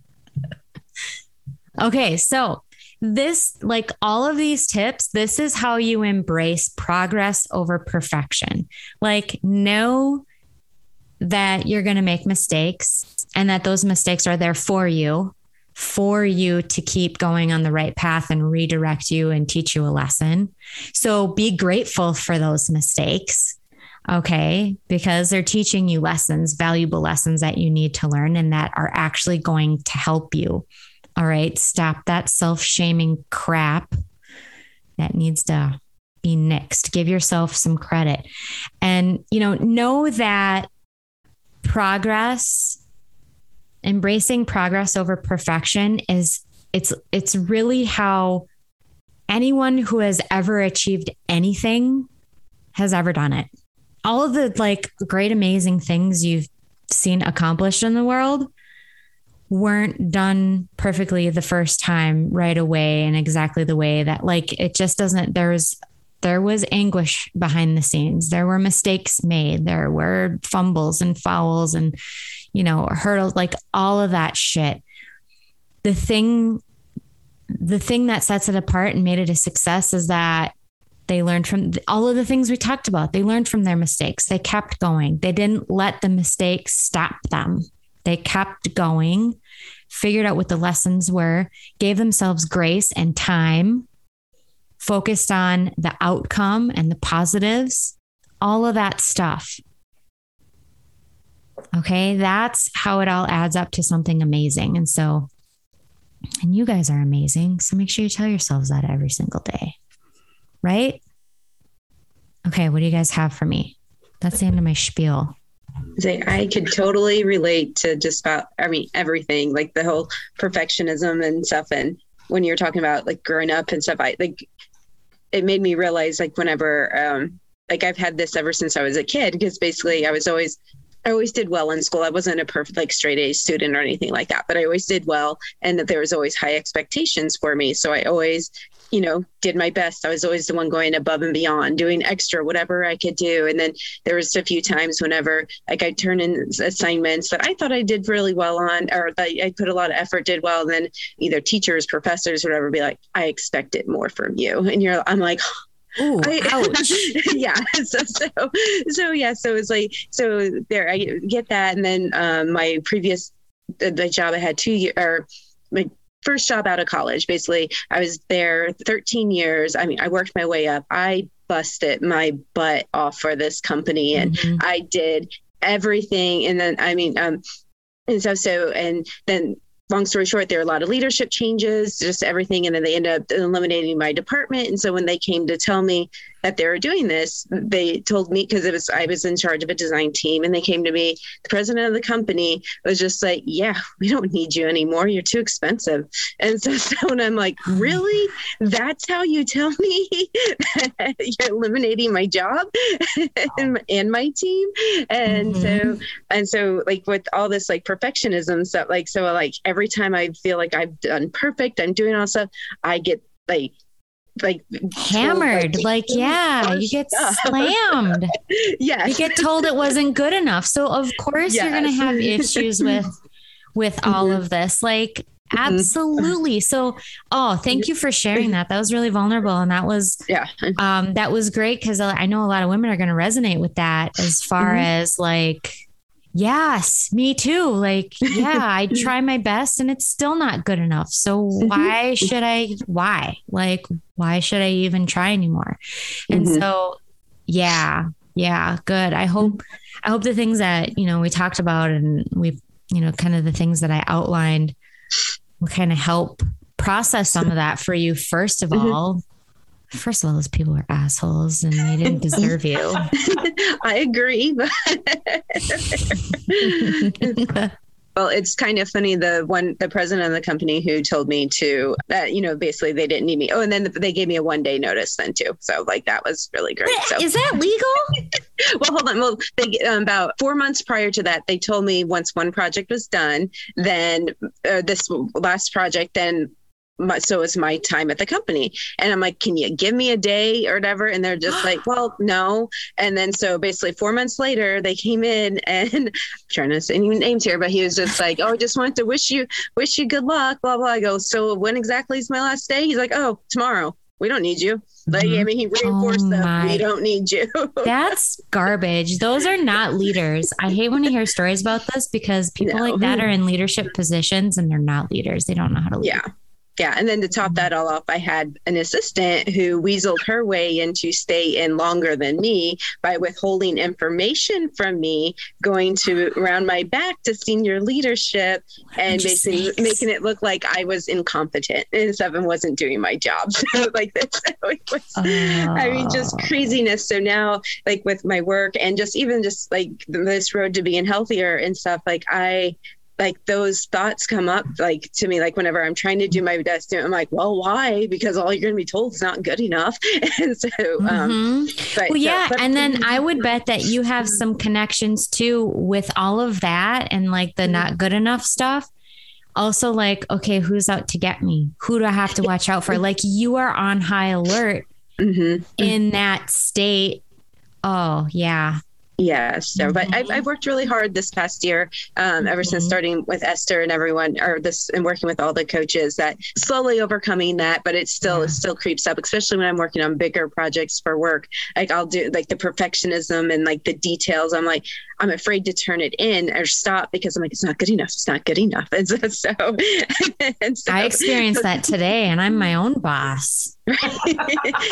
okay. So, this, like all of these tips, this is how you embrace progress over perfection. Like, know that you're going to make mistakes and that those mistakes are there for you for you to keep going on the right path and redirect you and teach you a lesson. So be grateful for those mistakes. Okay. Because they're teaching you lessons, valuable lessons that you need to learn and that are actually going to help you. All right. Stop that self shaming crap that needs to be nixed. Give yourself some credit. And, you know, know that progress embracing progress over perfection is it's it's really how anyone who has ever achieved anything has ever done it. All of the like great amazing things you've seen accomplished in the world weren't done perfectly the first time right away and exactly the way that like it just doesn't there's there was anguish behind the scenes. There were mistakes made. There were fumbles and fouls and you know, hurdles, like all of that shit. The thing, the thing that sets it apart and made it a success is that they learned from all of the things we talked about. They learned from their mistakes. They kept going. They didn't let the mistakes stop them. They kept going, figured out what the lessons were, gave themselves grace and time, focused on the outcome and the positives, all of that stuff. Okay. That's how it all adds up to something amazing. And so, and you guys are amazing. So make sure you tell yourselves that every single day. Right? Okay. What do you guys have for me? That's the end of my spiel. I could totally relate to just about, I mean, everything like the whole perfectionism and stuff. And when you're talking about like growing up and stuff, I like it made me realize like whenever, um, like I've had this ever since I was a kid because basically I was always I always did well in school. I wasn't a perfect like straight A student or anything like that, but I always did well and that there was always high expectations for me. So I always, you know, did my best. I was always the one going above and beyond, doing extra whatever I could do. And then there was a few times whenever like I turn in assignments that I thought I did really well on or that I put a lot of effort, did well, and then either teachers, professors, whatever be like, I expected more from you. And you're I'm like, Ooh, I, yeah. So, so, so, yeah. So it's like, so there, I get that. And then um, my previous, the, the job I had two years, or my first job out of college, basically, I was there 13 years. I mean, I worked my way up. I busted my butt off for this company and mm-hmm. I did everything. And then, I mean, um, and so, so, and then long story short, there are a lot of leadership changes, just everything. And then they end up eliminating my department. And so when they came to tell me that they were doing this, they told me because it was I was in charge of a design team, and they came to me. The president of the company was just like, "Yeah, we don't need you anymore. You're too expensive." And so, so when I'm like, "Really? That's how you tell me that you're eliminating my job and, and, my team?" And mm-hmm. so and so like with all this like perfectionism stuff, like so like every time I feel like I've done perfect, I'm doing all stuff, I get like like hammered. like, like yeah you get slammed. Yeah you get told it wasn't good enough. So of course yes. you're going to have issues with with mm-hmm. all of this. Like mm-hmm. absolutely. So oh thank you for sharing that. That was really vulnerable and that was yeah. um that was great because i know a lot of women are going to resonate with that as far mm-hmm. as like Yes, me too. Like, yeah, I try my best and it's still not good enough. So mm-hmm. why should I why? Like why should I even try anymore? And mm-hmm. so yeah, yeah, good. I hope I hope the things that, you know, we talked about and we you know, kind of the things that I outlined will kind of help process some of that for you first of mm-hmm. all First of all, those people are assholes and they didn't deserve you. I agree. But, Well, it's kind of funny. The one, the president of the company who told me to that, you know, basically they didn't need me. Oh, and then they gave me a one day notice then too. So like that was really great. So is that legal? well, hold on. Well, they um, about four months prior to that, they told me once one project was done, then uh, this last project, then my, so it's my time at the company. And I'm like, can you give me a day or whatever? And they're just like, well, no. And then so basically four months later, they came in and I'm trying to say any names here, but he was just like, oh, I just wanted to wish you, wish you good luck, blah, blah. I go, so when exactly is my last day? He's like, oh, tomorrow. We don't need you. Like, mm-hmm. I mean, he reinforced oh them. We don't need you. That's garbage. Those are not leaders. I hate when I hear stories about this because people no. like that are in leadership positions and they're not leaders. They don't know how to lead. Yeah yeah. And then to top that all off, I had an assistant who weaseled her way into stay in longer than me by withholding information from me, going to around my back to senior leadership and basically making it look like I was incompetent and Seven wasn't doing my job. Like this, was, I mean, just craziness. So now, like with my work and just even just like this road to being healthier and stuff, like I like those thoughts come up like to me like whenever i'm trying to do my best i'm like well why? Because all you're going to be told is not good enough. And so um mm-hmm. but, well yeah so, but, and then i would bet that you have some connections too with all of that and like the not good enough stuff. Also like okay who's out to get me? Who do i have to watch out for? Like you are on high alert mm-hmm. in that state. Oh yeah Yes. So, mm-hmm. but I've, I've, worked really hard this past year, um, ever mm-hmm. since starting with Esther and everyone, or this, and working with all the coaches. That slowly overcoming that, but it still yeah. it still creeps up, especially when I'm working on bigger projects for work. Like I'll do like the perfectionism and like the details. I'm like I'm afraid to turn it in or stop because I'm like it's not good enough. It's not good enough. And so, so, and so I experienced that today, and I'm my own boss. Right.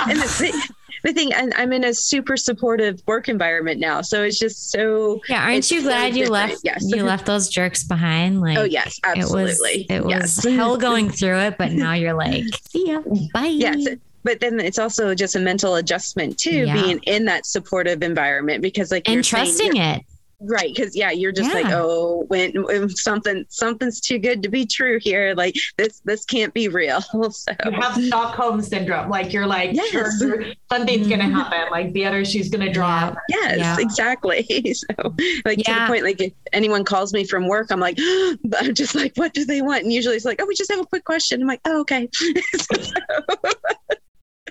and the, the thing and i'm in a super supportive work environment now so it's just so yeah aren't you glad you left yes. you left those jerks behind? Like oh yes absolutely. it was it yes. was hell going through it but now you're like see ya. Bye. Yes but then it's also just a mental adjustment too yeah. being in that supportive environment because like and trusting it right because yeah you're just yeah. like oh when, when, something something's too good to be true here like this this can't be real. So you have stockholm syndrome like you're like yes. sure, something's gonna mm-hmm. happen like the other shoe's gonna drop. Yes yeah. exactly. So like yeah. to the point like if anyone calls me from work i'm like i'm just like what do they want? And usually it's like oh we just have a quick question. I'm like oh okay.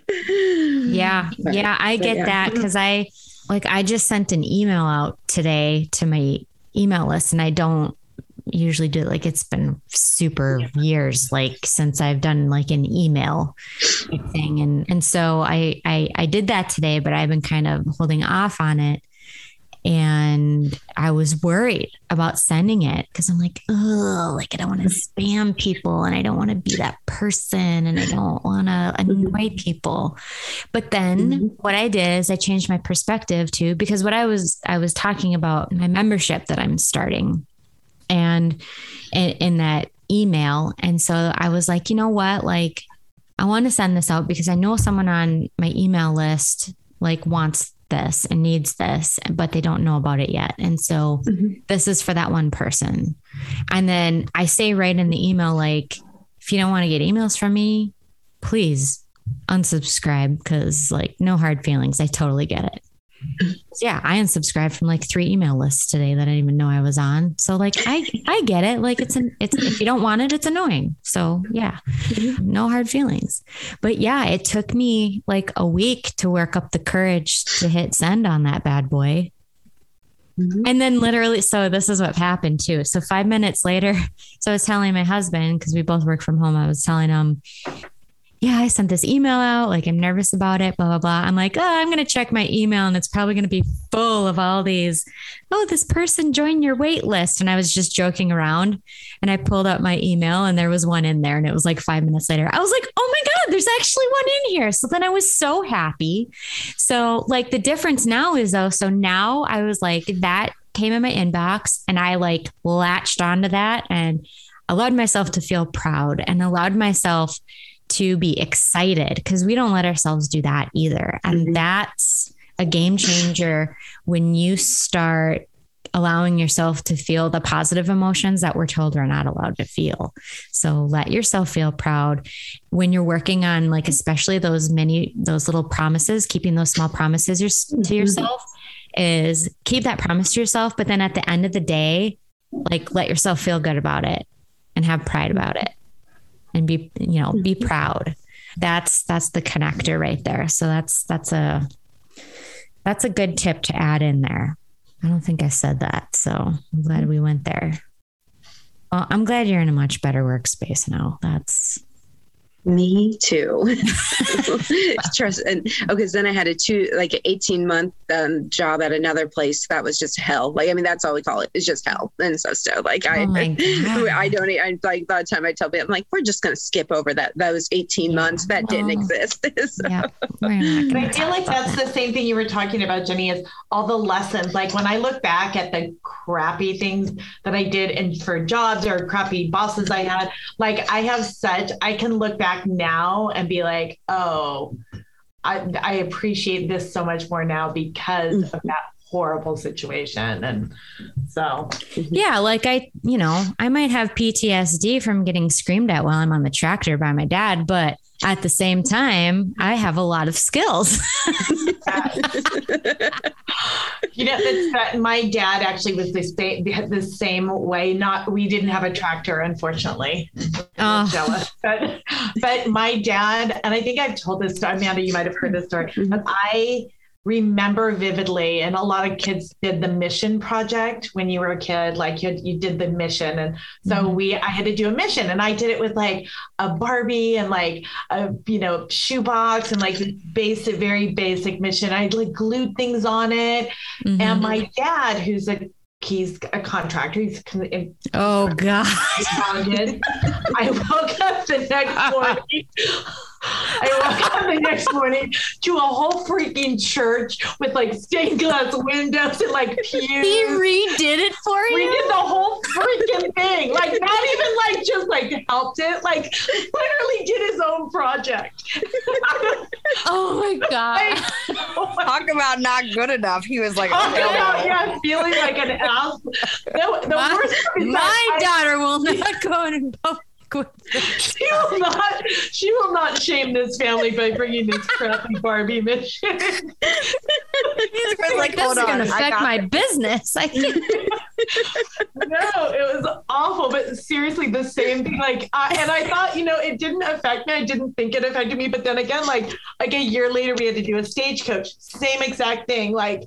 Yeah. Yeah i get that because i like I just sent an email out today to my email list and I don't usually do it. Like it's been super years like since I've done like an email thing. And and so I I I did that today but I've been kind of holding off on it. And I was worried about sending it because I'm like, oh, like I don't want to spam people and I don't want to be that person and I don't want to annoy people. But then mm-hmm. what I did is I changed my perspective too, because what I was I was talking about my membership that I'm starting and in, in that email. And so I was like, you know what? Like I want to send this out because I know someone on my email list like wants this and needs this, but they don't know about it yet. And so mm-hmm. this is for that one person. And then I say right in the email, like, if you don't want to get emails from me, please unsubscribe because, like, no hard feelings. I totally get it yeah, I unsubscribed from like three email lists today that I didn't even know I was on. So like I I get it. Like it's an it's if you don't want it, it's annoying. So yeah, no hard feelings. But yeah, it took me like a week to work up the courage to hit send on that bad boy. Mm-hmm. And then literally, so this is what happened too. So five minutes later, so I was telling my husband because we both work from home. I was telling him, yeah, I sent this email out. Like, I'm nervous about it, blah, blah, blah. I'm like, oh, I'm going to check my email and it's probably going to be full of all these. Oh, this person joined your wait list. And I was just joking around. And I pulled up my email and there was one in there. And it was like five minutes later. I was like, oh my God, there's actually one in here. So then I was so happy. So, like, the difference now is though, so now I was like, that came in my inbox and I like latched onto that and allowed myself to feel proud and allowed myself to be excited because we don't let ourselves do that either. And mm-hmm. that's a game changer when you start allowing yourself to feel the positive emotions that we're told we're not allowed to feel. So let yourself feel proud when you're working on like especially those many those little promises, keeping those small promises to mm-hmm. yourself is keep that promise to yourself, but then at the end of the day, like let yourself feel good about it and have pride about it and be, you know, be mm-hmm. proud. That's that's the connector right there. So that's that's a that's a good tip to add in there. I don't think I said that. So I'm glad we went there. Well, I'm glad you're in a much better workspace now. That's me too. Trust and okay, so then I had a two like an 18 month um, job at another place that was just hell. Like I mean that's all we call it. It's just hell. And so so like I oh I don't I like by the time I tell people I'm like we're just gonna skip over that those 18 yeah. months that well, didn't exist. so. Yeah. I feel like that's that. the same thing you were talking about, Jenny, is all the lessons. Like when I look back at the crappy things that I did and for jobs or crappy bosses I had, like I have such I can look back back now and be like, oh, I, I appreciate this so much more now because mm-hmm. of that horrible situation. And so, yeah, like I, you know, I might have PTSD from getting screamed at while I'm on the tractor by my dad, but at the same time, I have a lot of skills. you know, that my dad actually was the same, the same way. Not, we didn't have a tractor, unfortunately. Oh. Jealous, but, but my dad, and I think I've told this story, Amanda, you might have heard this story. Mm-hmm. I remember vividly and a lot of kids did the mission project when you were a kid like you, you did the mission and so mm-hmm. we i had to do a mission and i did it with like a barbie and like a you know shoebox and like basic very basic mission i like glued things on it mm-hmm. and my dad who's a he's a contractor. He's oh god. I woke up the next morning I woke up the next morning to a whole freaking church with like stained glass windows and like pews. He redid it for you. We did the whole freaking thing. Like not even like just like helped it. Like literally did his own project. oh my god! Talk about not good enough. He was like, oh, about, yeah, feeling like an ass. The, the my, worst my daughter will not go in public she will not. She will not shame this family by bringing this crappy Barbie mission. like, this is going to affect my it. business. I can't. no, it was awful. But seriously, the same thing. Like, I, and I thought, you know, it didn't affect me. I didn't think it affected me. But then again, like, like a year later, we had to do a stagecoach. Same exact thing. Like,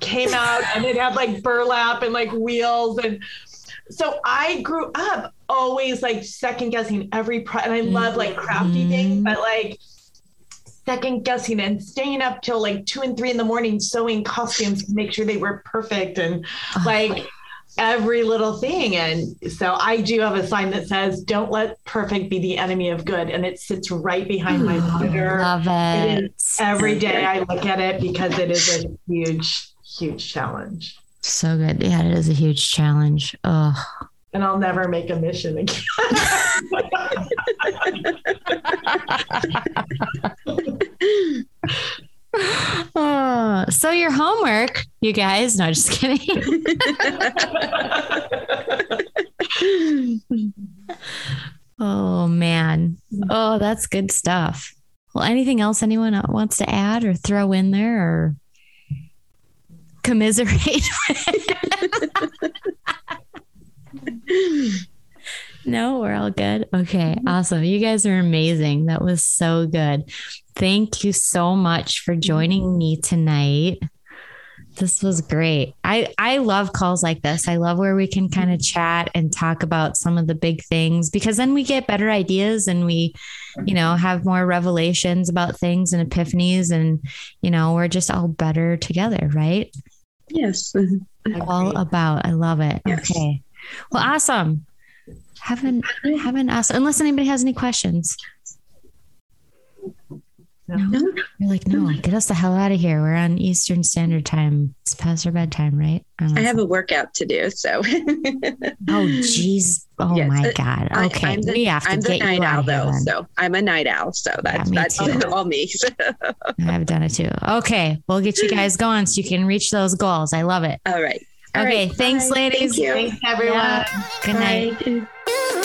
came out and it had like burlap and like wheels and so I grew up always like second guessing every pro and I love like crafty mm-hmm. things, but like second guessing and staying up till like two and three in the morning sewing costumes to make sure they were perfect and like every little thing. And so I do have a sign that says, "Don't let perfect be the enemy of good," and it sits right behind my monitor. Love it. it every day I look at it because it is a huge, huge challenge. So good. Yeah, it is a huge challenge. Oh. And I'll never make a mission again. oh, so your homework, you guys. No, just kidding. oh man. Oh, that's good stuff. Well, anything else anyone wants to add or throw in there or commiserate. no, we're all good. Okay, awesome. You guys are amazing. That was so good. Thank you so much for joining me tonight. This was great. I I love calls like this. I love where we can kind of chat and talk about some of the big things because then we get better ideas and we, you know, have more revelations about things and epiphanies and you know, we're just all better together, right? Yes. All about. I love it. Yes. Okay. Well, awesome. Haven't haven't asked unless anybody has any questions. No. You're like, no, mm-hmm. get us the hell out of here. We're on Eastern Standard Time. It's past our bedtime, right? I, I have a workout to do. So. oh, geez. Oh yes. my God. Okay. I, the, we have to I'm get the night owl, though. So I'm a night owl. So that's, yeah, that's all, all me. I've done it too. Okay. We'll get you guys going so you can reach those goals. I love it. All right. okay. Right. Thanks, Bye. ladies. Thank Thanks, everyone. Yeah. Good Bye.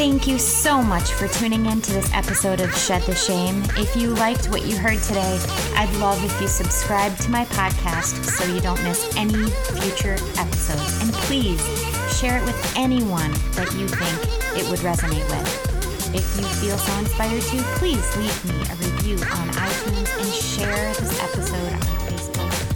Thank you so much for tuning in to this episode of Shed the Shame. If you liked what you heard today, I'd love if you subscribe to my podcast so you don't miss any future episodes. And please share it with anyone that you think it would resonate with. If you feel so inspired to, please leave me a review on iTunes and share this episode on Facebook